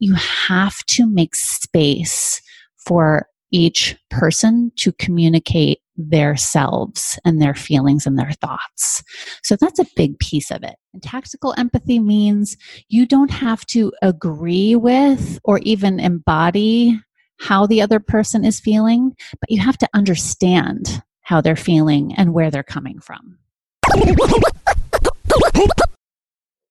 you have to make space for each person to communicate their selves and their feelings and their thoughts. So that's a big piece of it. And tactical empathy means you don't have to agree with or even embody how the other person is feeling, but you have to understand how they're feeling and where they're coming from.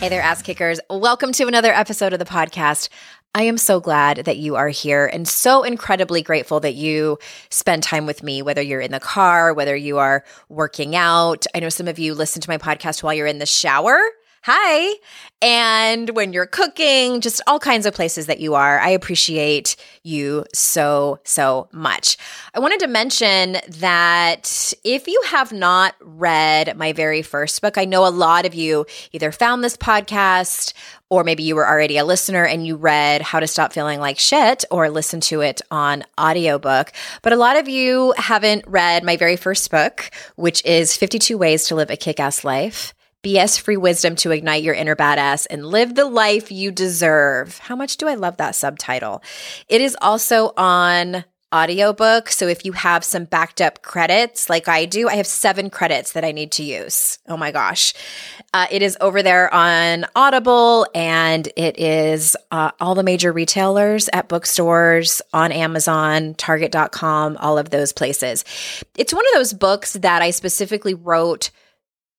Hey there, ass kickers. Welcome to another episode of the podcast. I am so glad that you are here and so incredibly grateful that you spend time with me, whether you're in the car, whether you are working out. I know some of you listen to my podcast while you're in the shower hi. And when you're cooking, just all kinds of places that you are. I appreciate you so, so much. I wanted to mention that if you have not read my very first book, I know a lot of you either found this podcast or maybe you were already a listener and you read How to Stop Feeling Like Shit or listened to it on audiobook. But a lot of you haven't read my very first book, which is 52 Ways to Live a Kick Ass Life. BS free wisdom to ignite your inner badass and live the life you deserve. How much do I love that subtitle? It is also on audiobook. So if you have some backed up credits like I do, I have seven credits that I need to use. Oh my gosh. Uh, it is over there on Audible and it is uh, all the major retailers at bookstores, on Amazon, Target.com, all of those places. It's one of those books that I specifically wrote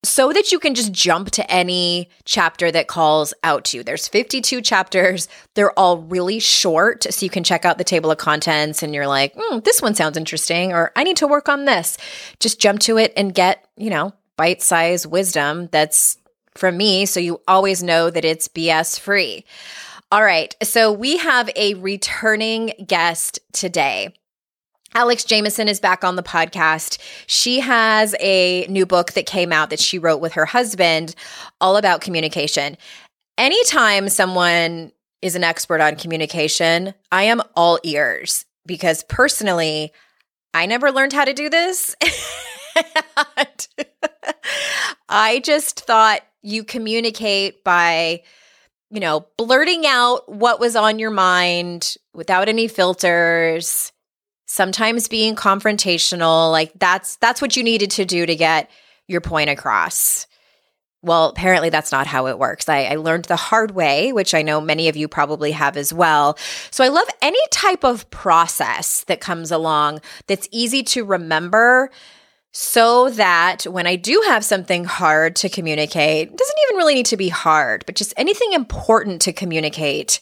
so that you can just jump to any chapter that calls out to you. There's 52 chapters. They're all really short. So you can check out the table of contents and you're like, mm, this one sounds interesting, or I need to work on this. Just jump to it and get, you know, bite sized wisdom that's from me. So you always know that it's BS free. All right. So we have a returning guest today. Alex Jamieson is back on the podcast. She has a new book that came out that she wrote with her husband all about communication. Anytime someone is an expert on communication, I am all ears because personally, I never learned how to do this. I just thought you communicate by, you know, blurting out what was on your mind without any filters sometimes being confrontational like that's that's what you needed to do to get your point across. Well apparently that's not how it works. I, I, learned the hard way which i know many of you probably have as well. So i love any type of process that comes along that's easy to remember so that when i do have something hard to communicate doesn't even really need to be hard but just anything important to communicate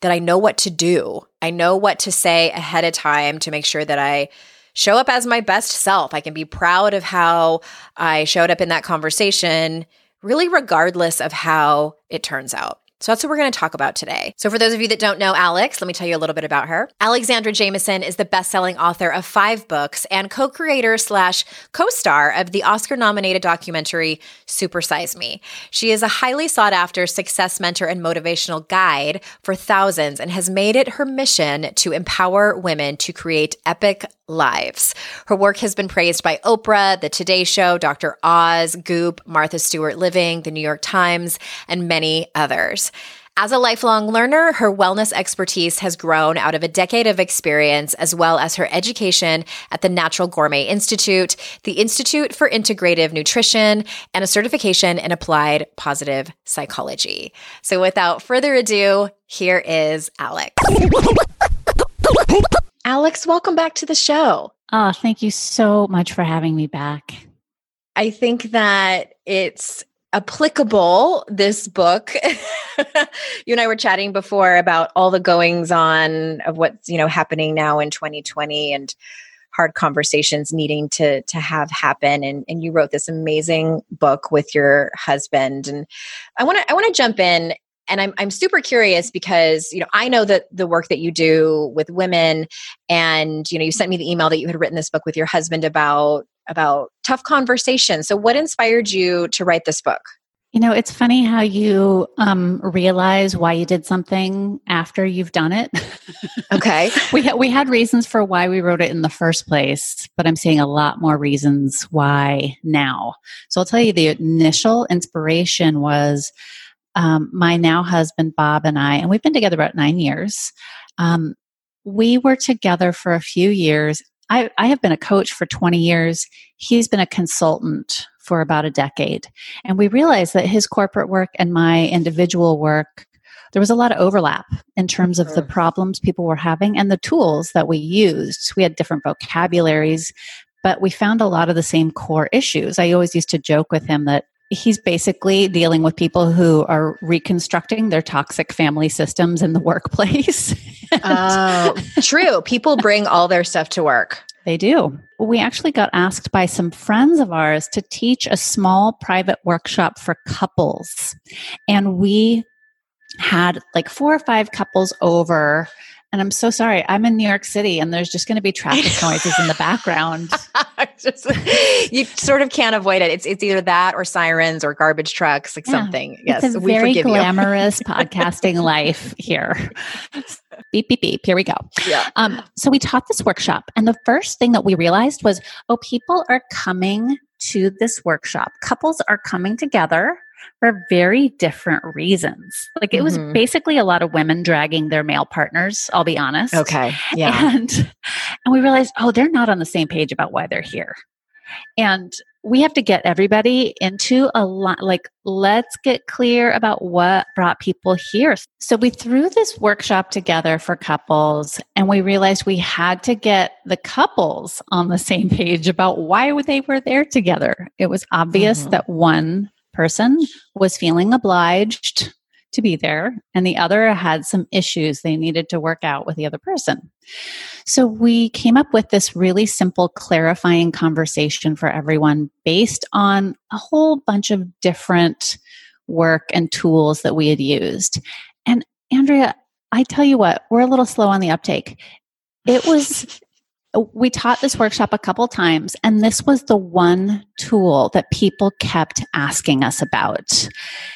that I know what to do. I know what to say ahead of time to make sure that I show up as my best self. I can be proud of how I showed up in that conversation, really, regardless of how it turns out. So that's what we're going to talk about today. So for those of you that don't know Alex, let me tell you a little bit about her. Alexandra Jamieson is the best-selling author of five books and co-creator slash co-star of the Oscar-nominated documentary Supersize Me. She is a highly sought-after success mentor and motivational guide for thousands and has made it her mission to empower women to create epic lives. Her work has been praised by Oprah, The Today Show, Dr. Oz, Goop, Martha Stewart Living, The New York Times, and many others. As a lifelong learner, her wellness expertise has grown out of a decade of experience, as well as her education at the Natural Gourmet Institute, the Institute for Integrative Nutrition, and a certification in applied positive psychology. So without further ado, here is Alex. Alex, welcome back to the show. Oh, thank you so much for having me back. I think that it's applicable this book you and i were chatting before about all the goings on of what's you know happening now in 2020 and hard conversations needing to to have happen and and you wrote this amazing book with your husband and i want to i want to jump in and I'm I'm super curious because you know I know that the work that you do with women, and you know you sent me the email that you had written this book with your husband about about tough conversations. So, what inspired you to write this book? You know, it's funny how you um, realize why you did something after you've done it. Okay. we, ha- we had reasons for why we wrote it in the first place, but I'm seeing a lot more reasons why now. So I'll tell you the initial inspiration was um, my now husband, Bob, and I, and we've been together about nine years. Um, we were together for a few years. I, I have been a coach for 20 years. He's been a consultant for about a decade. And we realized that his corporate work and my individual work, there was a lot of overlap in terms of the problems people were having and the tools that we used. We had different vocabularies, but we found a lot of the same core issues. I always used to joke with him that he's basically dealing with people who are reconstructing their toxic family systems in the workplace. oh, true. People bring all their stuff to work. They do. We actually got asked by some friends of ours to teach a small private workshop for couples. And we had like four or five couples over and I'm so sorry. I'm in New York City and there's just going to be traffic noises in the background. just, you sort of can't avoid it. It's it's either that or sirens or garbage trucks, like yeah, something. Yes, it's a very glamorous podcasting life here. beep beep beep. Here we go. Yeah. Um, so we taught this workshop, and the first thing that we realized was, oh, people are coming to this workshop. Couples are coming together for very different reasons. Like it was mm-hmm. basically a lot of women dragging their male partners, I'll be honest. Okay. Yeah. And and we realized, oh, they're not on the same page about why they're here. And we have to get everybody into a lot like let's get clear about what brought people here. So we threw this workshop together for couples and we realized we had to get the couples on the same page about why they were there together. It was obvious mm-hmm. that one person was feeling obliged to be there, and the other had some issues they needed to work out with the other person. So we came up with this really simple, clarifying conversation for everyone based on a whole bunch of different work and tools that we had used. And Andrea, I tell you what, we're a little slow on the uptake. It was we taught this workshop a couple times, and this was the one tool that people kept asking us about.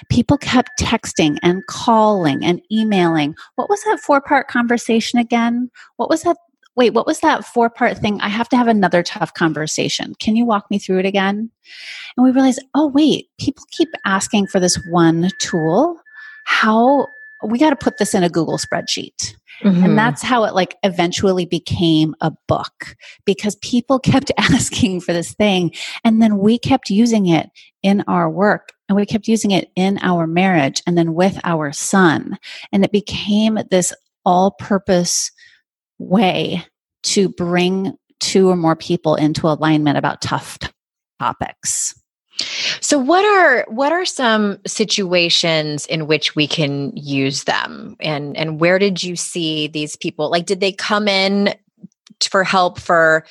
People kept texting and calling and emailing. What was that four part conversation again? What was that? Wait, what was that four part thing? I have to have another tough conversation. Can you walk me through it again? And we realized, oh, wait, people keep asking for this one tool. How we got to put this in a Google spreadsheet. Mm-hmm. And that's how it like eventually became a book because people kept asking for this thing. And then we kept using it in our work and we kept using it in our marriage and then with our son. And it became this all purpose way to bring two or more people into alignment about tough topics. So what are what are some situations in which we can use them? And and where did you see these people? Like did they come in for help for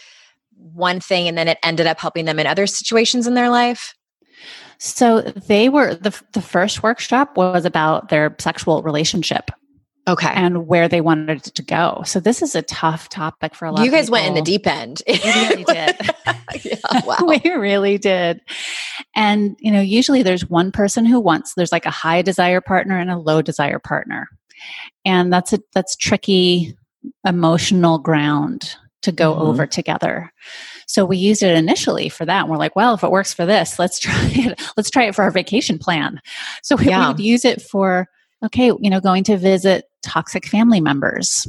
one thing and then it ended up helping them in other situations in their life? So they were the the first workshop was about their sexual relationship Okay. And where they wanted it to go. So this is a tough topic for a lot of you guys went in the deep end. we really did. yeah, wow. we really did. And, you know, usually there's one person who wants, there's like a high desire partner and a low desire partner. And that's a, that's tricky emotional ground to go mm-hmm. over together. So we used it initially for that. And we're like, well, if it works for this, let's try it. Let's try it for our vacation plan. So we, yeah. we would use it for okay, you know, going to visit toxic family members.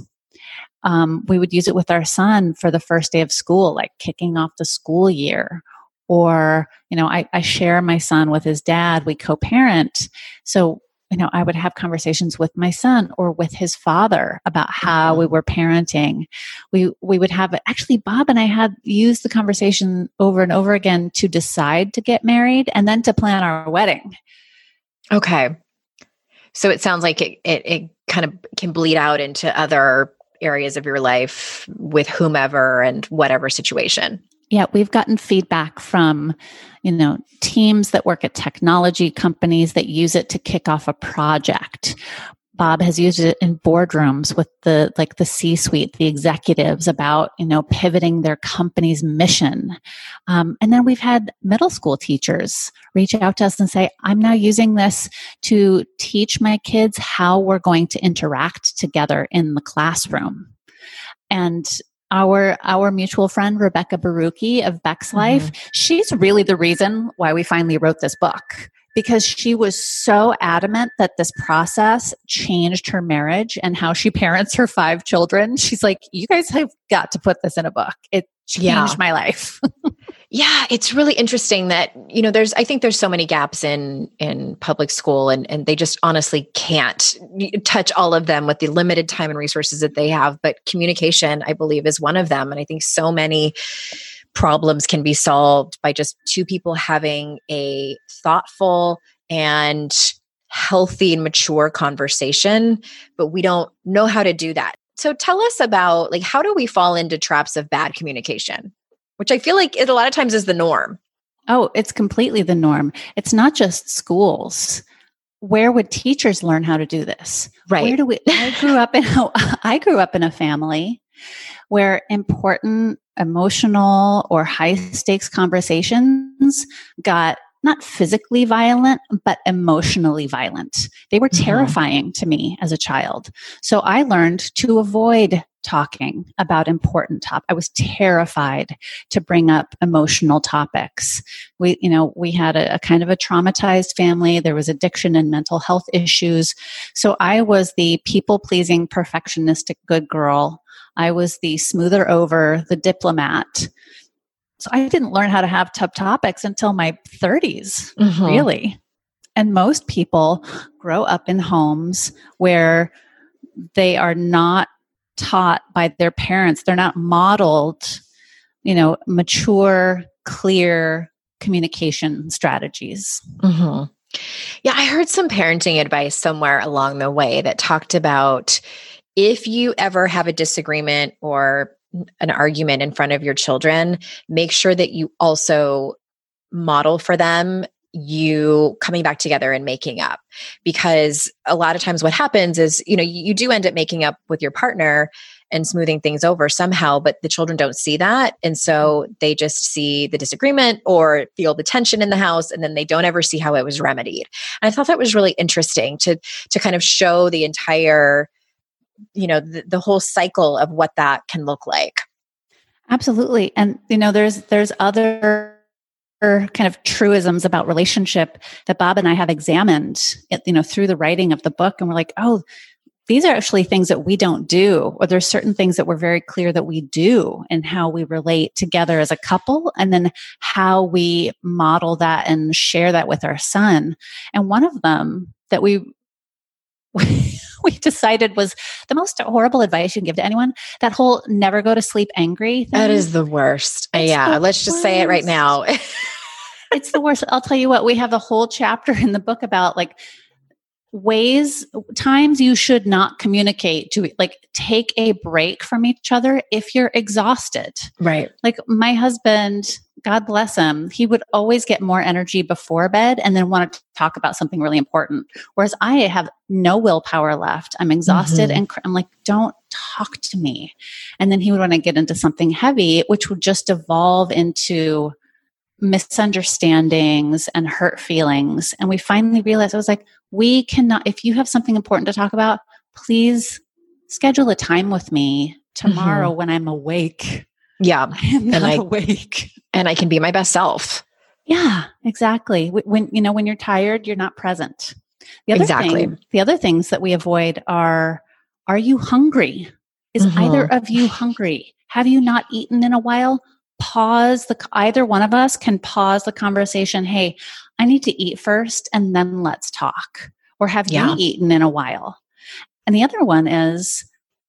Um, we would use it with our son for the first day of school, like kicking off the school year. Or, you know, I, I share my son with his dad, we co parent. So, you know, I would have conversations with my son or with his father about how we mm-hmm. were parenting. We we would have actually Bob and I had used the conversation over and over again to decide to get married and then to plan our wedding. Okay. So it sounds like it, it, it kind of can bleed out into other areas of your life with whomever and whatever situation. Yeah, we've gotten feedback from, you know, teams that work at technology companies that use it to kick off a project. Bob has used it in boardrooms with the like the C-suite, the executives about you know pivoting their company's mission, um, and then we've had middle school teachers reach out to us and say, "I'm now using this to teach my kids how we're going to interact together in the classroom." And our our mutual friend Rebecca Barucki of Beck's mm-hmm. Life, she's really the reason why we finally wrote this book because she was so adamant that this process changed her marriage and how she parents her five children. She's like, you guys have got to put this in a book. It changed yeah. my life. yeah, it's really interesting that, you know, there's I think there's so many gaps in in public school and and they just honestly can't touch all of them with the limited time and resources that they have, but communication I believe is one of them and I think so many problems can be solved by just two people having a thoughtful and healthy and mature conversation, but we don't know how to do that. So tell us about like how do we fall into traps of bad communication, which I feel like it a lot of times is the norm. Oh, it's completely the norm. It's not just schools. Where would teachers learn how to do this? Right. Where do we I grew up in I grew up in a family where important emotional or high stakes conversations got not physically violent, but emotionally violent. They were mm-hmm. terrifying mm-hmm. to me as a child. So I learned to avoid talking about important topics. I was terrified to bring up emotional topics. We, you know, we had a, a kind of a traumatized family. There was addiction and mental health issues. So I was the people pleasing, perfectionistic good girl I was the smoother over, the diplomat. So I didn't learn how to have tough topics until my 30s, mm-hmm. really. And most people grow up in homes where they are not taught by their parents, they're not modeled, you know, mature, clear communication strategies. Mm-hmm. Yeah, I heard some parenting advice somewhere along the way that talked about if you ever have a disagreement or an argument in front of your children, make sure that you also model for them you coming back together and making up. Because a lot of times what happens is you know you, do end up making up with your partner and smoothing things over somehow but the children don't see that. And so they just see the disagreement or feel the tension in the house and then they don't ever see how it was remedied. And i thought that was really interesting to to kind of show the entire you know the, the whole cycle of what that can look like. Absolutely. And you know there's there's other kind of truisms about relationship that Bob and I have examined, you know, through the writing of the book, and we're like, oh, these are actually things that we don't do, or there's certain things that we're very clear that we do and how we relate together as a couple, and then how we model that and share that with our son. And one of them that we we decided was the most horrible advice you can give to anyone. That whole never go to sleep angry. Thing. That is the worst. It's yeah, the let's worst. just say it right now. it's the worst. I'll tell you what, we have a whole chapter in the book about like ways times you should not communicate to like take a break from each other if you're exhausted right like my husband god bless him he would always get more energy before bed and then want to talk about something really important whereas i have no willpower left i'm exhausted mm-hmm. and cr- i'm like don't talk to me and then he would want to get into something heavy which would just evolve into misunderstandings and hurt feelings. And we finally realized I was like, we cannot, if you have something important to talk about, please schedule a time with me tomorrow mm-hmm. when I'm awake. Yeah. I am not and I, awake. And I can be my best self. Yeah, exactly. When, you know, when you're tired, you're not present. The other exactly. Thing, the other things that we avoid are, are you hungry? Is mm-hmm. either of you hungry? Have you not eaten in a while? pause the either one of us can pause the conversation hey i need to eat first and then let's talk or have yeah. you eaten in a while and the other one is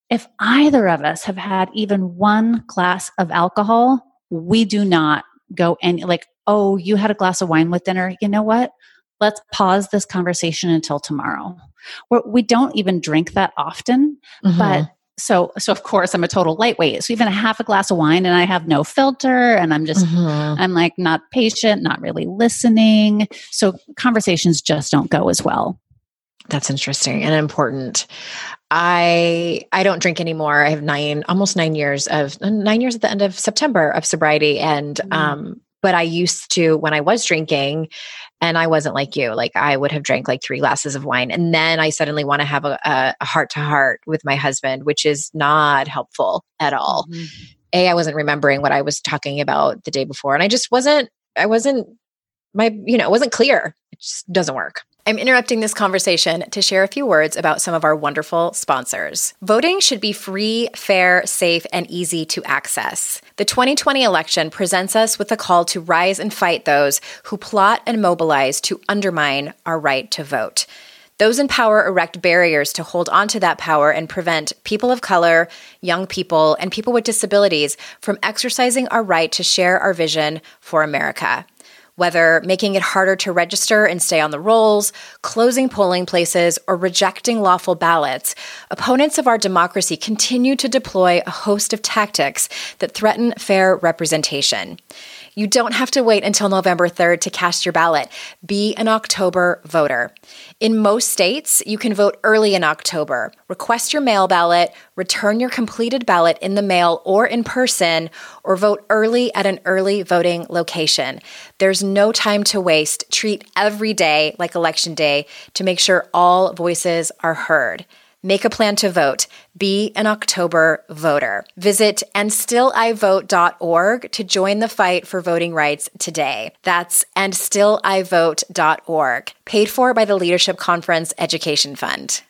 if either of us have had even one glass of alcohol we do not go any like oh you had a glass of wine with dinner you know what let's pause this conversation until tomorrow we don't even drink that often mm-hmm. but So, so of course I'm a total lightweight. So even a half a glass of wine and I have no filter and I'm just, mm-hmm. I'm like not patient, not really listening. So conversations just don't go as well. That's interesting and important. I I don't drink anymore. I have nine, almost nine years of nine years at the end of September of sobriety, and mm. um, but I used to when I was drinking, and I wasn't like you. Like I would have drank like three glasses of wine, and then I suddenly want to have a heart to heart with my husband, which is not helpful at all. Mm-hmm. A, I wasn't remembering what I was talking about the day before, and I just wasn't. I wasn't my you know it wasn't clear. It just doesn't work. I'm interrupting this conversation to share a few words about some of our wonderful sponsors. Voting should be free, fair, safe, and easy to access. The 2020 election presents us with a call to rise and fight those who plot and mobilize to undermine our right to vote. Those in power erect barriers to hold onto that power and prevent people of color, young people, and people with disabilities from exercising our right to share our vision for America whether making it harder to register and stay on the rolls, closing polling places, or rejecting lawful ballots, opponents of our democracy continue to deploy a host of tactics that threaten fair representation. You don't have to wait until November 3rd to cast your ballot. Be an October voter. In most states, you can vote early in October. Request your mail ballot, return your completed ballot in the mail or in person, or vote early at an early voting location. There's no time to waste. Treat every day like Election Day to make sure all voices are heard. Make a plan to vote. Be an October voter. Visit andstillivote.org to join the fight for voting rights today. That's andstillivote.org, paid for by the Leadership Conference Education Fund.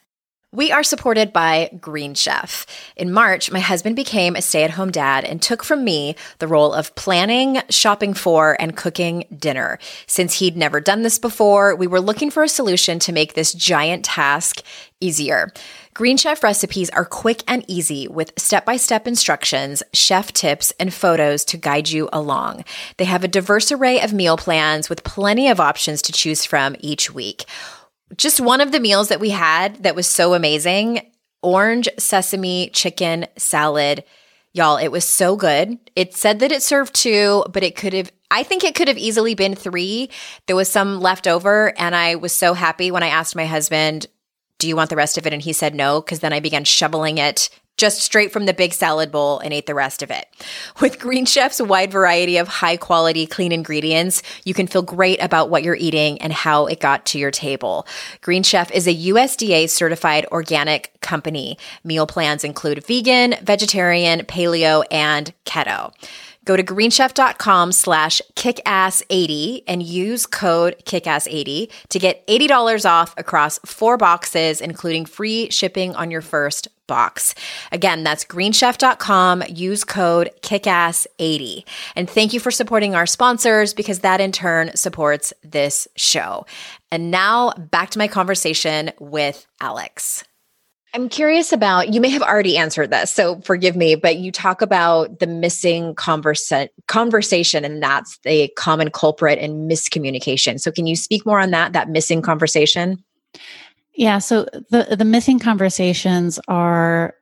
We are supported by Green Chef. In March, my husband became a stay at home dad and took from me the role of planning, shopping for, and cooking dinner. Since he'd never done this before, we were looking for a solution to make this giant task easier. Green Chef recipes are quick and easy with step by step instructions, chef tips, and photos to guide you along. They have a diverse array of meal plans with plenty of options to choose from each week just one of the meals that we had that was so amazing orange sesame chicken salad. Y'all, it was so good. It said that it served two, but it could have, I think it could have easily been three. There was some left over, and I was so happy when I asked my husband, Do you want the rest of it? And he said no, because then I began shoveling it just straight from the big salad bowl and ate the rest of it. With Green Chef's wide variety of high quality, clean ingredients, you can feel great about what you're eating and how it got to your table. Green Chef is a USDA certified organic company. Meal plans include vegan, vegetarian, paleo, and keto. Go to greenchef.com slash kickass80 and use code kickass80 to get $80 off across four boxes, including free shipping on your first box. Again, that's greenchef.com. Use code kickass80. And thank you for supporting our sponsors because that in turn supports this show. And now back to my conversation with Alex. I'm curious about, you may have already answered this, so forgive me, but you talk about the missing conversa- conversation, and that's the common culprit in miscommunication. So, can you speak more on that, that missing conversation? Yeah. So the the missing conversations are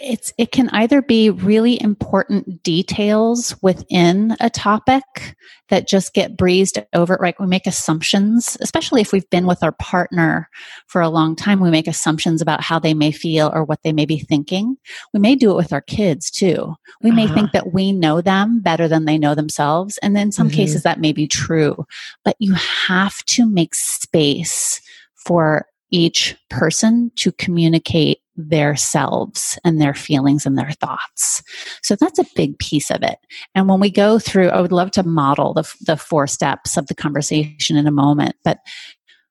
it's it can either be really important details within a topic that just get breezed over right we make assumptions especially if we've been with our partner for a long time we make assumptions about how they may feel or what they may be thinking we may do it with our kids too we may uh-huh. think that we know them better than they know themselves and in some mm-hmm. cases that may be true but you have to make space for each person to communicate their selves and their feelings and their thoughts. So that's a big piece of it. And when we go through, I would love to model the, the four steps of the conversation in a moment. But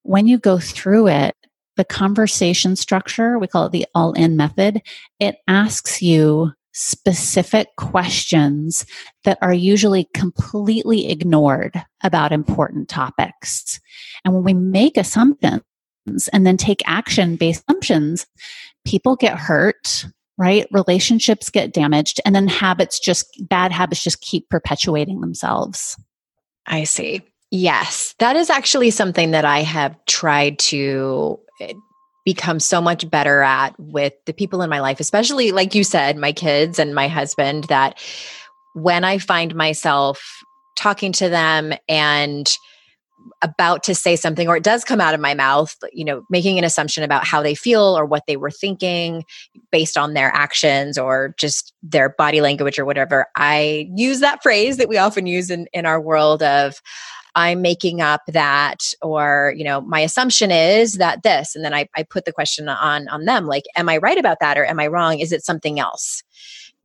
when you go through it, the conversation structure, we call it the all in method, it asks you specific questions that are usually completely ignored about important topics. And when we make assumptions, and then take action based assumptions, people get hurt, right? Relationships get damaged, and then habits just, bad habits just keep perpetuating themselves. I see. Yes, that is actually something that I have tried to eh, become so much better at with the people in my life, especially like you said, my kids and my husband, that when I find myself talking to them and about to say something or it does come out of my mouth you know making an assumption about how they feel or what they were thinking based on their actions or just their body language or whatever. I use that phrase that we often use in in our world of i'm making up that or you know my assumption is that this and then i, I put the question on on them like am i right about that or am i wrong? Is it something else?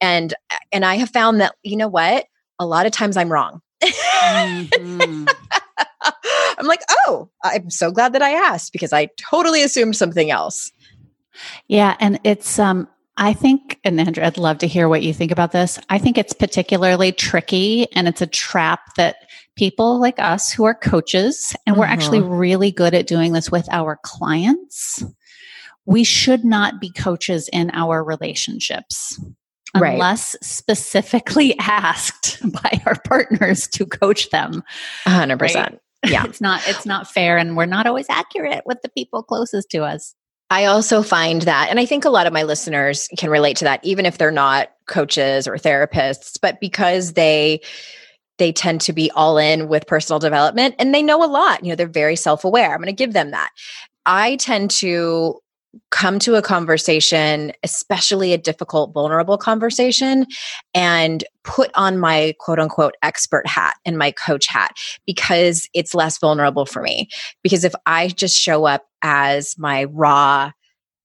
And and i have found that you know what? A lot of times i'm wrong. Mm-hmm. I'm like, oh, I'm so glad that I asked because I totally assumed something else. Yeah. And it's, um, I think, and Andrea, I'd love to hear what you think about this. I think it's particularly tricky and it's a trap that people like us who are coaches, and we're actually mm-hmm. really good at doing this with our clients. We should not be coaches in our relationships unless right. specifically asked by our partners to coach them. 100%. Right? Yeah. it's not it's not fair and we're not always accurate with the people closest to us. I also find that and I think a lot of my listeners can relate to that even if they're not coaches or therapists, but because they they tend to be all in with personal development and they know a lot. You know, they're very self-aware. I'm going to give them that. I tend to come to a conversation, especially a difficult, vulnerable conversation, and put on my quote unquote expert hat and my coach hat because it's less vulnerable for me. Because if I just show up as my raw,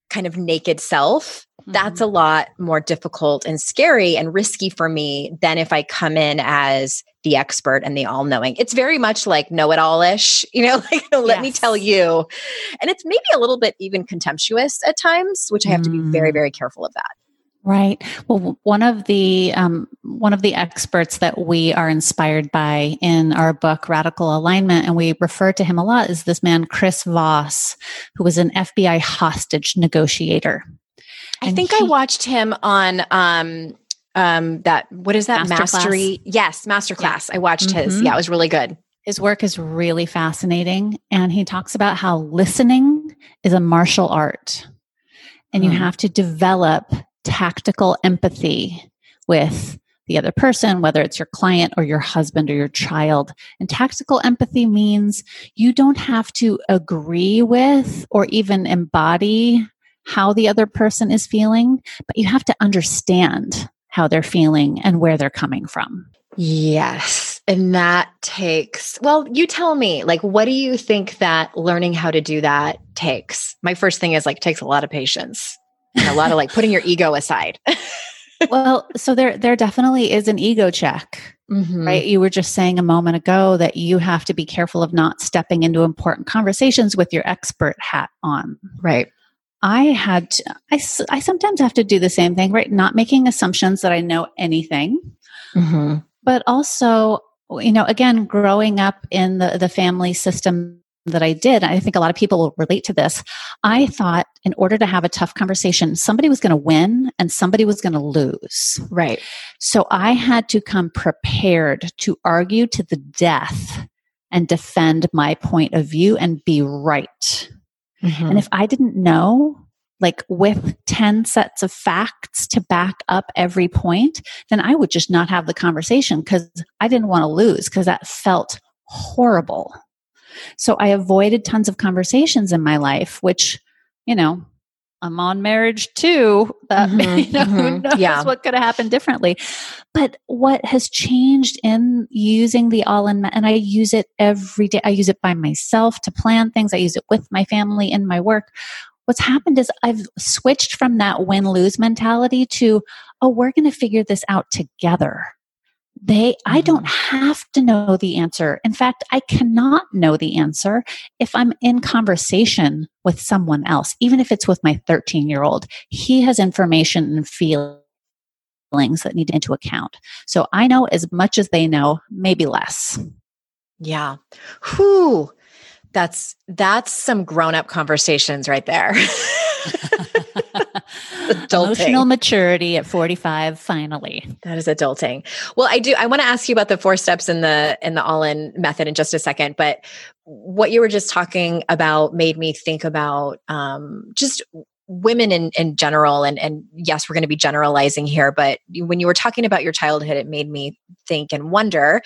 kind of naked self, mm-hmm. that's a lot more difficult and scary and risky for me than if I come in as the expert and the all knowing. It's very much like know it all ish, you know, like let yes. me tell you. And it's maybe a little bit even contemptuous at times, which I have mm. to be very, mm. very careful of that. Right. Well, one of the um, one of the experts that we are inspired by in our book Radical Alignment, and we refer to him a lot, is this man Chris Voss, who was an FBI hostage negotiator. I think he, I watched him on um, um, that what is that master mastery? Yes, masterclass. Yeah. I watched mm-hmm. his. Yeah, it was really good. His work is really fascinating, and he talks about how listening is a martial art, and mm. you have to develop tactical empathy with the other person, whether it's your client or your husband or your child. And tactical empathy means you don't have to agree with or even embody how the other person is feeling, but you have to understand how they're feeling and where they're coming from. Yes. And that takes, well, you tell me, like, what do you think that learning how to do that takes? My first thing is like, takes a lot of patience and a lot of like putting your ego aside. well, so there there definitely is an ego check. Mm-hmm. Right. You were just saying a moment ago that you have to be careful of not stepping into important conversations with your expert hat on. Right. I had, to, I, I sometimes have to do the same thing, right? Not making assumptions that I know anything, mm-hmm. but also, you know, again, growing up in the, the family system that I did, I think a lot of people will relate to this. I thought in order to have a tough conversation, somebody was going to win and somebody was going to lose. Right. So I had to come prepared to argue to the death and defend my point of view and be right. Mm-hmm. And if I didn't know, like with 10 sets of facts to back up every point, then I would just not have the conversation because I didn't want to lose because that felt horrible. So I avoided tons of conversations in my life, which, you know, I'm on marriage too. That mm-hmm, you know, mm-hmm. who knows yeah. what could have happened differently. But what has changed in using the all in and I use it every day. I use it by myself to plan things. I use it with my family in my work. What's happened is I've switched from that win lose mentality to, oh, we're going to figure this out together they i don't mm-hmm. have to know the answer. In fact i cannot know the answer if i'm in conversation with someone else even if it's with my 13 year old he has information and feelings that need into account. So i know as much as they know maybe less. Yeah. Whew. That's that's some grown up conversations right there Emotional maturity at 45 finally. That is adulting. Well, I do I want to ask you about the four steps in the in the all-in method in just a second, but what you were just talking about made me think about um, just women in, in general and, and yes we're going to be generalizing here but when you were talking about your childhood it made me think and wonder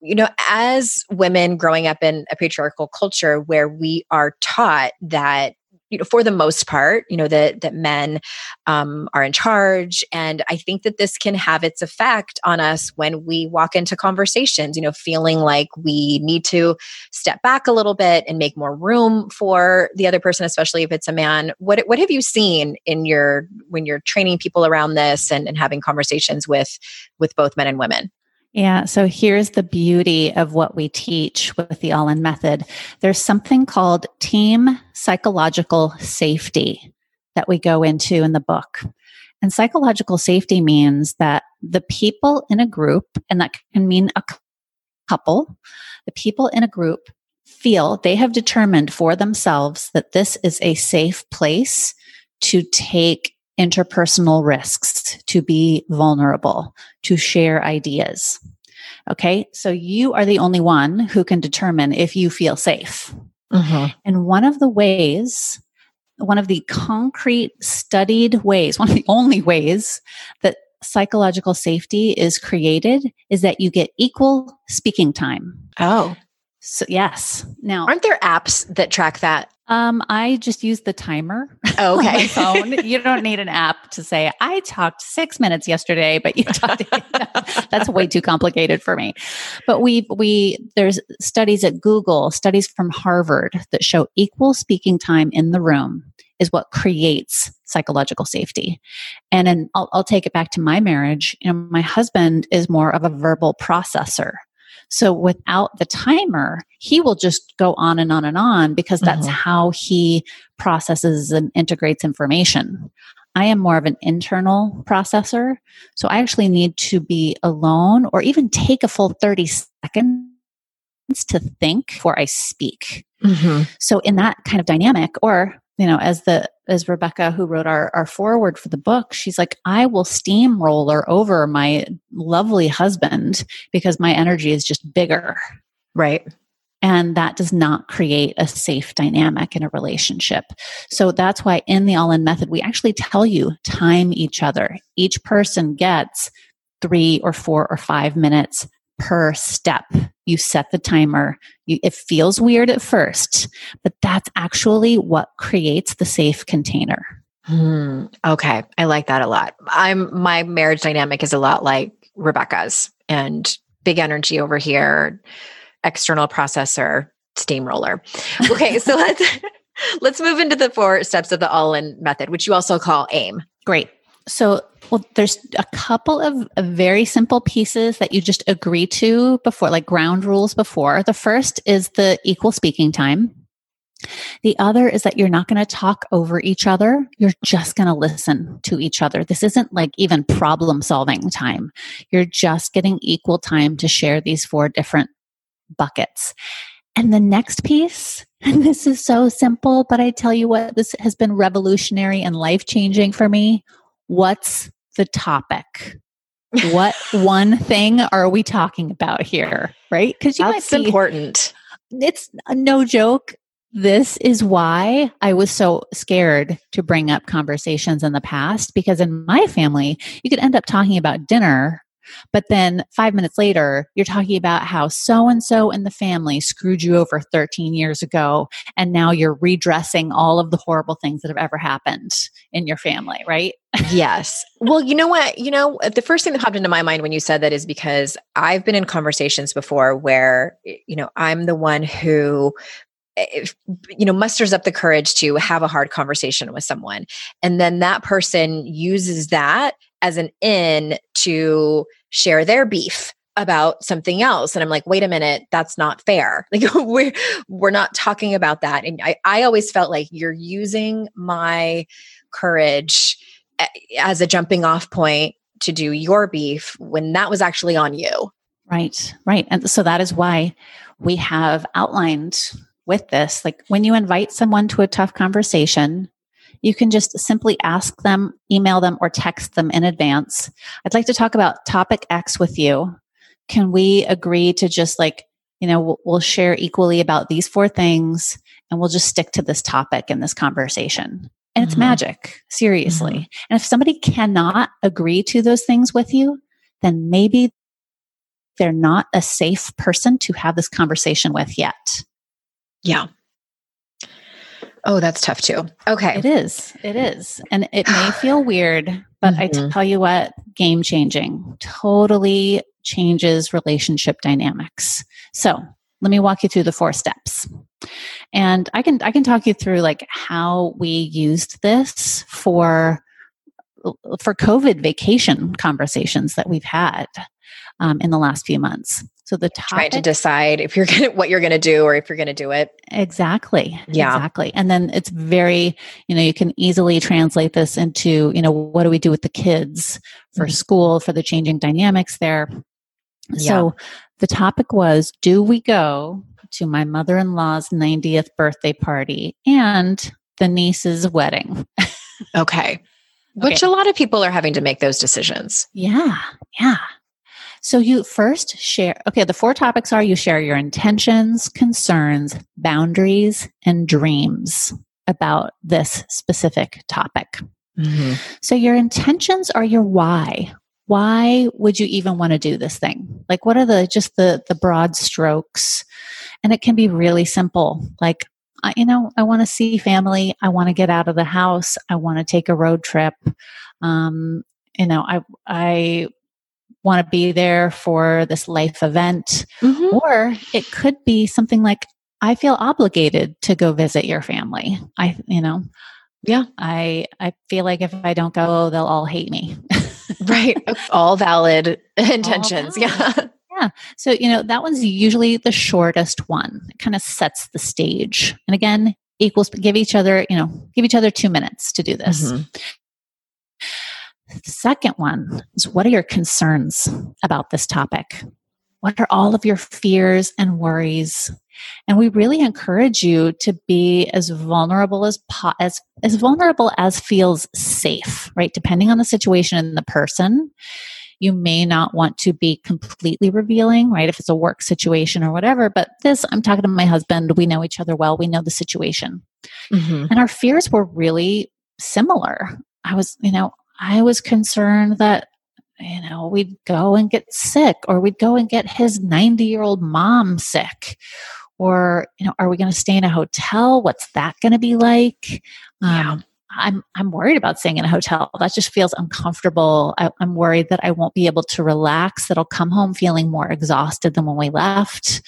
you know, as women growing up in a patriarchal culture where we are taught that you know for the most part you know that that men um, are in charge. And i think that this can have its effect on us when we walk into conversations you know feeling like we need to step back a little bit and make more room for the other person especially if it's a man. What what have you seen in your when you're training people around this and, and having conversations with with both men and women yeah. So here's the beauty of what we teach with the all in method. There's something called team psychological safety that we go into in the book. And psychological safety means that the people in a group, and that can mean a couple, the people in a group feel they have determined for themselves that this is a safe place to take interpersonal risks, to be vulnerable, to share ideas. Okay. So you are the only one who can determine if you feel safe. Mm-hmm. And one of the ways, one of the concrete studied ways, one of the only ways that psychological safety is created is that you get equal speaking time. Oh. So yes. Now, aren't there apps that track that? Um, I just use the timer oh, okay. on my phone. You don't need an app to say I talked six minutes yesterday, but you talked. That's way too complicated for me. But we we there's studies at Google, studies from Harvard that show equal speaking time in the room is what creates psychological safety. And then I'll, I'll take it back to my marriage. You know, my husband is more of a verbal processor. So without the timer, he will just go on and on and on because that's mm-hmm. how he processes and integrates information. I am more of an internal processor. So I actually need to be alone or even take a full 30 seconds to think before I speak. Mm-hmm. So in that kind of dynamic, or you know, as the as Rebecca who wrote our our foreword for the book, she's like, I will steamroller over my lovely husband because my energy is just bigger. Right. And that does not create a safe dynamic in a relationship. So that's why in the all in method, we actually tell you time each other. Each person gets three or four or five minutes per step. You set the timer. You, it feels weird at first, but that's actually what creates the safe container. Hmm. Okay. I like that a lot. I'm, my marriage dynamic is a lot like Rebecca's and big energy over here, external processor, steamroller. Okay. so let's, let's move into the four steps of the all in method, which you also call AIM. Great. So, well, there's a couple of, of, very simple pieces that you just agree to before, like ground rules before. The first is the equal speaking time. The other is that you're not going to talk over each other. You're just going to listen to each other. This isn't like even problem solving time. You're just getting equal time to share these four different buckets. And the next piece, and this is so simple, but I tell you what, this has been revolutionary and life changing for me what's the topic? what one thing are we talking about here? Right? Because that's be, important. It's uh, no joke. This is why I was so scared to bring up conversations in the past because in my family, you could end up talking about dinner but then five minutes later, you're talking about how so and so in the family screwed you over 13 years ago. And now you're redressing all of the horrible things that have ever happened in your family, right? yes. Well, you know what? You know, the first thing that popped into my mind when you said that is because I've been in conversations before where, you know, I'm the one who eh, if, you know musters up the courage to have a hard conversation with someone and then that person uses that as an in to share their beef about something else. And i'm like wait a minute that's not fair. Like we're we're not talking about that. And i i always felt like you're using my courage eh, as a jumping off point to do your beef when that was actually on you. Right right. And so that is why we have outlined with this like when you invite someone to a tough conversation you can just simply ask them, email them, or text them in advance. I'd like to talk about topic X with you. Can we agree to just like, you know, we'll, we'll share equally about these four things and we'll just stick to this topic in this conversation? And it's mm-hmm. magic, seriously. Mm-hmm. And if somebody cannot agree to those things with you, then maybe they're not a safe person to have this conversation with yet. Yeah. Oh, that's tough too. Okay. It is. It is. And it may feel weird, but mm-hmm. I tell you what, game changing totally changes relationship dynamics. So let me walk you through the four steps. And I can I can talk you through like how we used this for for COVID vacation conversations that we've had um, in the last few months. So the topic, trying to decide if you're gonna what you're gonna do or if you're gonna do it. Exactly. Yeah. Exactly. And then it's very, you know, you can easily translate this into, you know, what do we do with the kids for mm-hmm. school, for the changing dynamics there. Yeah. So the topic was do we go to my mother in law's 90th birthday party and the niece's wedding? okay. Which okay. a lot of people are having to make those decisions. Yeah. Yeah. So you first share, okay, the four topics are you share your intentions, concerns, boundaries, and dreams about this specific topic. Mm-hmm. So your intentions are your why. Why would you even want to do this thing? Like what are the just the the broad strokes? And it can be really simple. Like I, you know, I want to see family. I want to get out of the house. I want to take a road trip. Um, you know, I I want to be there for this life event. Mm-hmm. Or it could be something like, I feel obligated to go visit your family. I, you know, yeah, I, I feel like if I don't go, they'll all hate me. right. All valid intentions. All valid. Yeah. Yeah. So, you know, that one's usually the shortest one. It kind of sets the stage. And again, equals give each other, you know, give each other two minutes to do this. Mm-hmm. The second one is what are your concerns about this topic? What are all of your fears and worries? And we really encourage you to be as vulnerable as po- as as vulnerable as feels safe, right? Depending on the situation and the person, you may not want to be completely revealing, right? If it's a work situation or whatever. But this, I'm talking to my husband. We know each other well. We know the situation, mm-hmm. and our fears were really similar. I was, you know, I was concerned that, you know, we'd go and get sick or we'd go and get his 90 year old mom sick. Or, you know, are we going to stay in a hotel? What's that going to be like? Yeah. Um, I'm I'm worried about staying in a hotel. That just feels uncomfortable. I, am worried that I won't be able to relax. That I'll come home feeling more exhausted than when we left.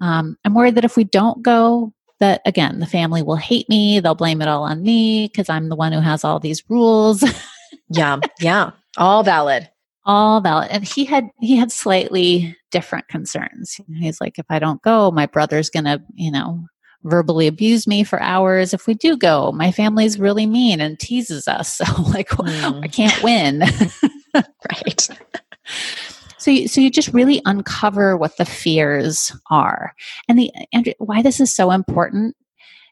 Um, I'm worried that if we don't go, that again the family will hate me. They'll blame it all on me because I'm the one who has all these rules. yeah, yeah, all valid. All valid. And he had he had slightly different concerns. He's like, if I don't go, my brother's gonna, you know, verbally abuse me for hours. If we do go, my family's really mean and teases us. So like mm. I can't win. right. So you, so you just really uncover what the fears are. And the and why this is so important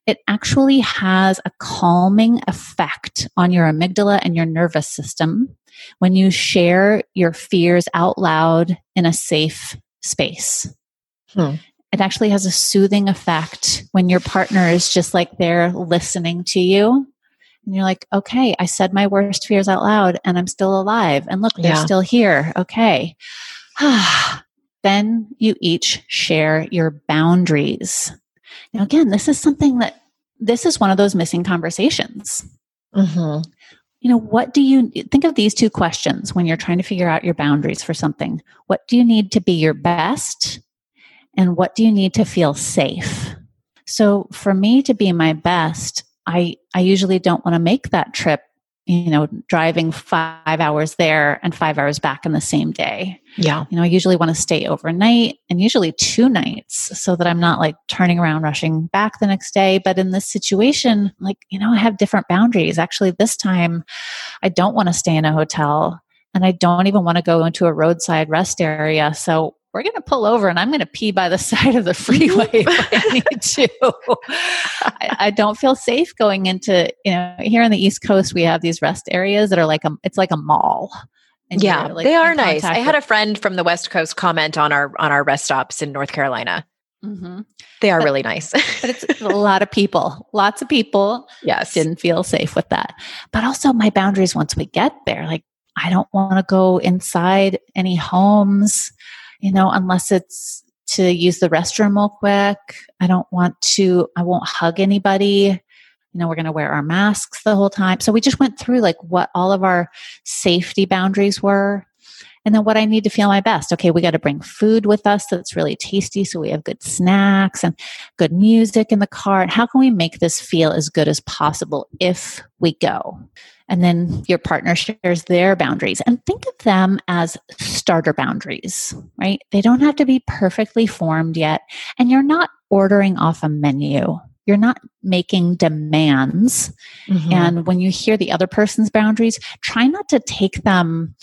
it actually has a calming effect on your amygdala and your nervous system when you share your fears out loud in a safe space. Hmm. It actually has a soothing effect when your partner is just like there listening to you. And you're like, okay, I said my worst fears out loud and I'm still alive. And look, they're yeah. still here. Okay. then you each share your boundaries. Now, again, this is something that this is one of those missing conversations. Mm-hmm. You know, what do you think of these two questions when you're trying to figure out your boundaries for something? What do you need to be your best? And what do you need to feel safe? So, for me to be my best, I, I usually don't want to make that trip you know, driving five hours there and five hours back in the same day. Yeah. You know, I usually want to stay overnight and usually two nights so that I'm not like turning around, rushing back the next day. But in this situation, like, you know, I have different boundaries. Actually, this time I don't want to stay in a hotel and I don't even want to go into a roadside rest area. So we're going to pull over and I'm going to pee by the side of the freeway if I need to. I, I, don't feel safe going into, you know, here on the East Coast, we have these rest areas that are like a, it's like a mall. yeah, like they are nice. I had a friend from the West Coast comment on our, on our rest stops in North Carolina. Mm-hmm. They are but, really nice. but it's a lot of people, lots of people. Yes. Didn't feel safe with that. But also my boundaries once we get there, like I don't want to go inside any homes, you know, unless it's to use the restroom real quick. I don't want to, I won't hug anybody. You know, we're going to wear our masks the whole time. So we just went through like what all of our safety boundaries were and then what I need to feel my best. Okay, we got to bring food with us that's really tasty so we have good snacks and good music in the car. And how can we make this feel as good as possible if we go? And then your partner shares their boundaries and think of them as starter boundaries, right? They don't have to be perfectly formed yet. And you're not ordering off a menu you're not making demands. Mm-hmm. And when you hear the other person's boundaries, try not to take them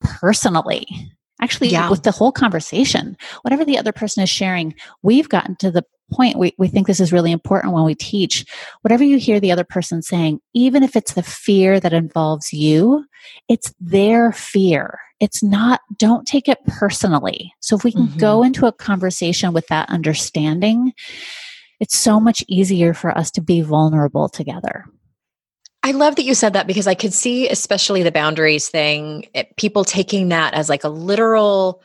personally. Actually, yeah. with the whole conversation, whatever the other person is sharing, we've gotten to the point we, we think this is really important when we teach. Whatever you hear the other person saying, even if it's the fear that involves you, it's their fear. It's not, don't take it personally. So if we can mm-hmm. go into a conversation with that understanding, it's so much easier for us to be vulnerable together. I love that you said that because I could see, especially the boundaries thing, it, people taking that as like a literal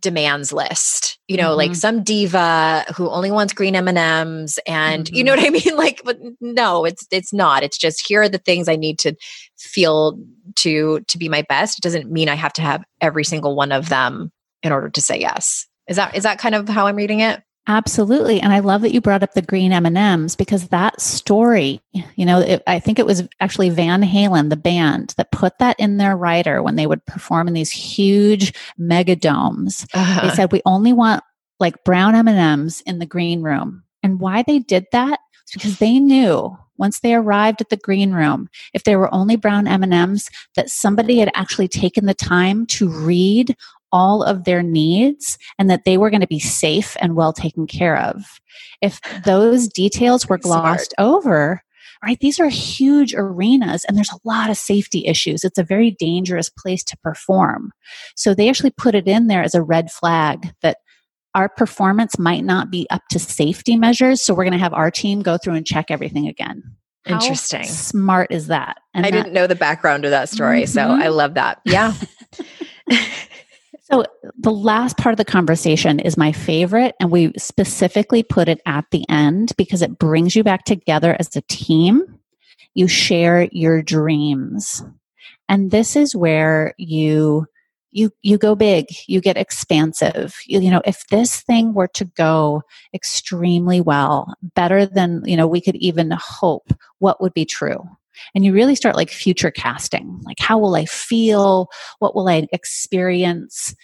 demands list. You know, mm-hmm. like some diva who only wants green M and and you know mm-hmm. what I mean. Like, but no, it's it's not. It's just here are the things I need to feel to to be my best. It doesn't mean I have to have every single one of them in order to say yes. Is that is that kind of how I'm reading it? Absolutely. And I love that you brought up the green M&Ms because that story, you know, it, I think it was actually Van Halen, the band that put that in their rider when they would perform in these huge mega domes. Uh-huh. They said, we only want like brown M&Ms in the green room. And why they did that is because they knew once they arrived at the green room if there were only brown m&ms that somebody had actually taken the time to read all of their needs and that they were going to be safe and well taken care of. If those details were glossed Smart. over, right, these are huge arenas and there's a lot of safety issues. It's a very dangerous place to perform. So they actually put it in there as a red flag that our performance might not be up to safety measures. So we're going to have our team go through and check everything again. How Interesting. Smart is that? And I that, didn't know the background of that story. Mm-hmm. So I love that. Yeah. So, the last part of the conversation is my favorite, and we specifically put it at the end because it brings you back together as a team. You share your dreams. And this is where you you you go big you get expansive you, you know if this thing were to go extremely well better than you know we could even hope what would be true and you really start like future casting like how will i feel? What will i experience?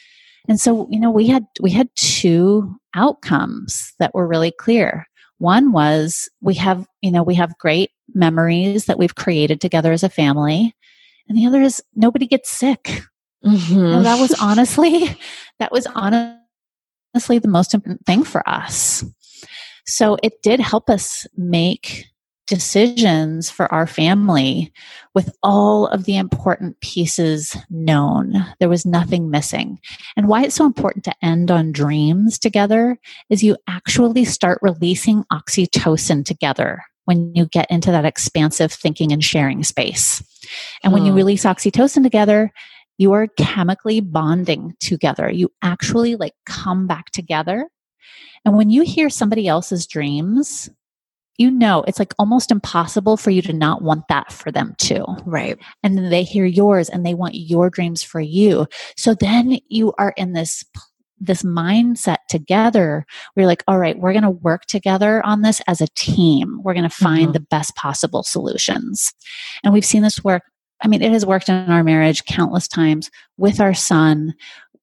And so you know we had we had two outcomes that were really clear. One was we have you know we have great memories that we've created together as a family. And the other is nobody gets sick. Mm-hmm. you know, that was honestly that was honestly the most important thing for us. So it did help us make decisions for our family with all of the important pieces known. There was nothing missing. And why it's so important to end on dreams together is you actually start releasing oxytocin together when you get into that expansive thinking and sharing space. And when you hmm. release oxytocin together, you are chemically bonding together. You actually like come back together. And when you hear somebody else's dreams, you know it's like almost impossible for you to not want that for them too. Right. And then they hear yours and they want your dreams for you. So then you are in this this mindset together we're like all right we're going to work together on this as a team we're going to find mm-hmm. the best possible solutions and we've seen this work i mean it has worked in our marriage countless times with our son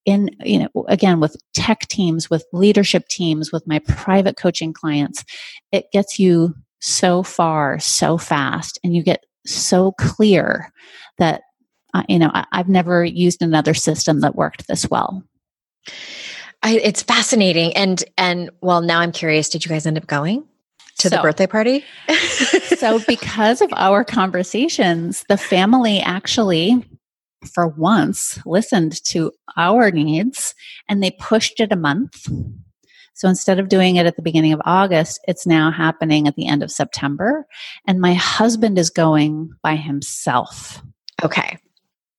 in you know again with tech teams with leadership teams with my private coaching clients it gets you so far so fast and you get so clear that uh, you know I, i've never used another system that worked this well I, it's fascinating. And and well, now I'm curious. Did you guys end up going to the birthday party? so because of our conversations the family actually for once listened to our needs and they pushed it a month so instead of doing it at the beginning of august it's now happening at the end of september and my husband is going by himself okay.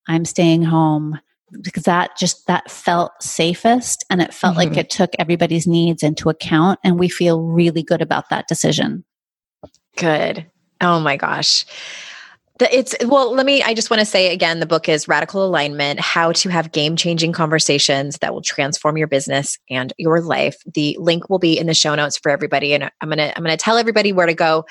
i'm staying home because that just that felt safest and it felt like Mhm. it took everybody's needs into account and we feel really good about that decision Good. Oh my gosh. It's well, let me I just want to say again the book is Radical Alignment: How to Have Game-Changing Conversations That Will Transform Your Business and Your Life. The link will be in the show notes for everybody and I'm going to I'm going to tell everybody where to go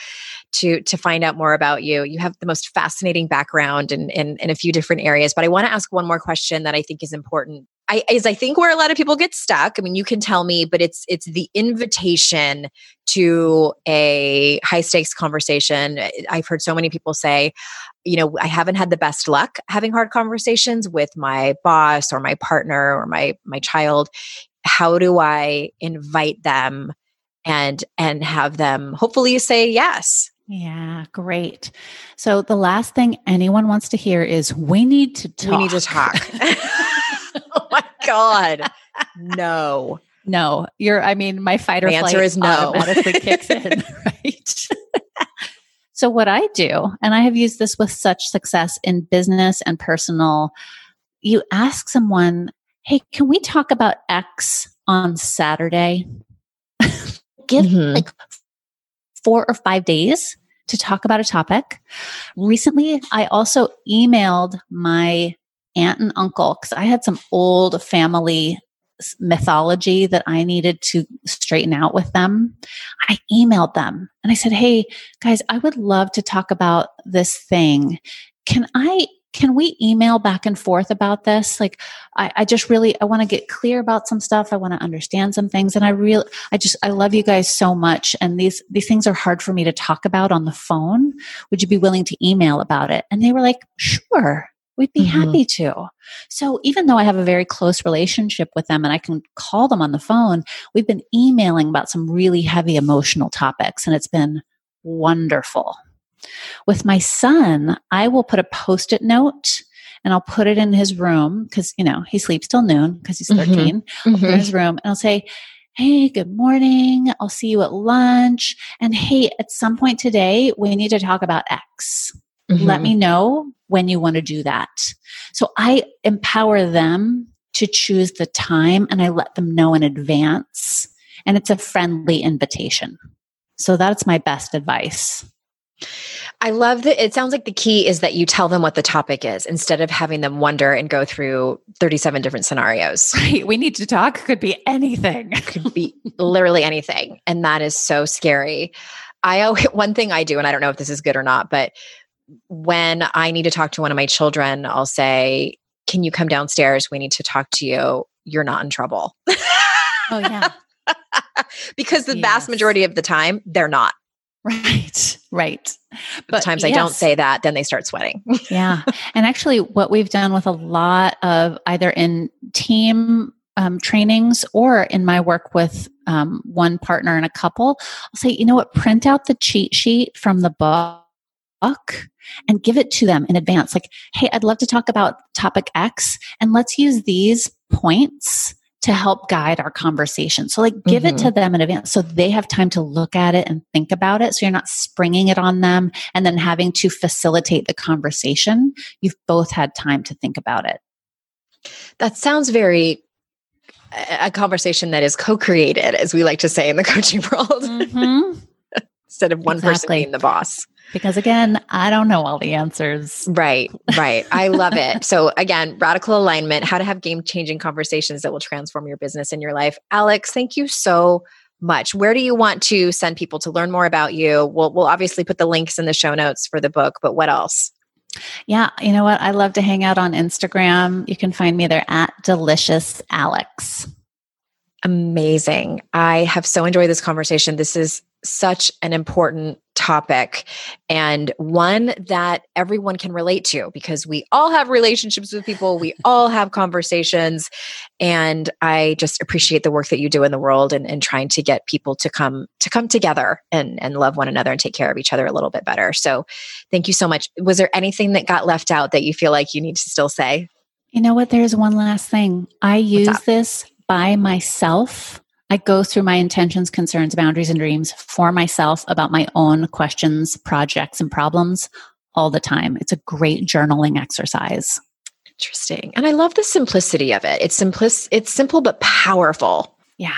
to to find out more about you. You have the most fascinating background in in, in a few different areas, but I want to ask one more question that I think is important. I is I think where a lot of people get stuck. I mean, you can tell me, but it's it's the invitation to a high stakes conversation. I've heard so many people say, you know, I haven't had the best luck having hard conversations with my boss or my partner or my my child. How do I invite them and and have them hopefully say yes? Yeah, great. So the last thing anyone wants to hear is we need to talk. We need to talk. oh my god. No. no, you're I mean my fight or The answer flight is no. automatically kicks in, right? so what I do, and I have used this with such success in business and personal, you ask someone, "Hey, can we talk about X on Saturday?" Give Mhm. like four or five days to talk about a topic. Recently, I also emailed my aunt and uncle because I had some old family mythology that I needed to straighten out with them. I emailed them and I said, Hey, guys, I would love to talk about this thing. Can I? Can we email back and forth about this? Like, I, I just really I want to get clear about some stuff. I want to understand some things, and I really I just I love you guys so much and these these things are hard for me to talk about on the phone. Would you be willing to email about it? And they were like, "Sure. We'd be Mhm. happy to." So, even though I have a very close relationship with them and I can call them on the phone, we've been emailing about some really heavy emotional topics and it's been wonderful. With my son, I will put a post-it note and I'll put it in his room because, you know, he sleeps till noon because he's Mhm. 13 in Mhm. his room and I'll say, Hey, good morning. I'll see you at lunch. And hey, at some point today, we need to talk about X. Let Mhm. me know when you want to do that. So I empower them to choose the time and I let them know in advance. And it's a friendly invitation. So that's my best advice. I love that it sounds like the key is that you tell them what the topic is instead of having them wonder and go through 37 different scenarios. Right. We need to talk. Could be anything. Could be literally anything. And that is so scary. I always, one thing I do, and I don't know if this is good or not, but when I need to talk to one of my children, I'll say, Can you come downstairs? We need to talk to you. You're not in trouble. Oh, yeah. because the vast majority of the time, they're not. Right. Right. But times I don't say that, then they start sweating. yeah. And actually, what we've done with a lot of either in team um, trainings or in my work with um, one partner and a couple, I'll say, you know what, print out the cheat sheet from the book and give it to them in advance. Like, hey, I'd love to talk about topic X, and let's use these points to help guide our conversation. So, like, give it to them in advance so they have time to look at it and think about it. So you're not springing it on them and then having to facilitate the conversation. You've both had time to think about it. That sounds very a conversation that is co-created, as we like to say in the coaching world, Mm-hmm. instead of one person being the boss. Because again, I don't know all the answers. Right, right. I love it. So again, radical alignment, how to have game-changing conversations that will transform your business and your life. Alex, thank you so much. Where do you want to send people to learn more about you? We'll we'll obviously put the links in the show notes for the book, but what else? Yeah, you know what? I love to hang out on Instagram. You can find me there at Delicious Alex. Amazing. I have so enjoyed this conversation. This is such an important topic and one that everyone can relate to because we all have relationships with people, we all have conversations. And I just appreciate the work that you do in the world and, and trying to get people to come to come together and, and love one another and take care of each other a little bit better. So thank you so much. Was there anything that got left out that you feel like you need to still say? You know what? There's one last thing. I use this by myself I go through my intentions, concerns, boundaries, and dreams for myself about my own questions, projects, and problems all the time. It's a great journaling exercise. Interesting. And I love the simplicity of it. It's simplis- it's simple but powerful. Yeah.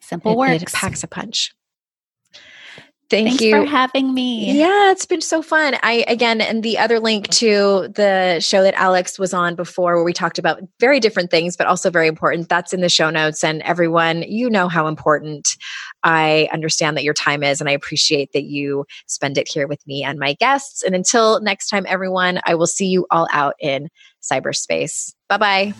Simple it, works. It packs a punch. Thank Thanks you for having me. Yeah, it's been so fun. I again, and the other link to the show that Alex was on before, where we talked about very different things, but also very important. That's in the show notes. And everyone, you know how important I understand that your time is, and I appreciate that you spend it here with me and my guests. And until next time, everyone, I will see you all out in cyberspace. Bye bye.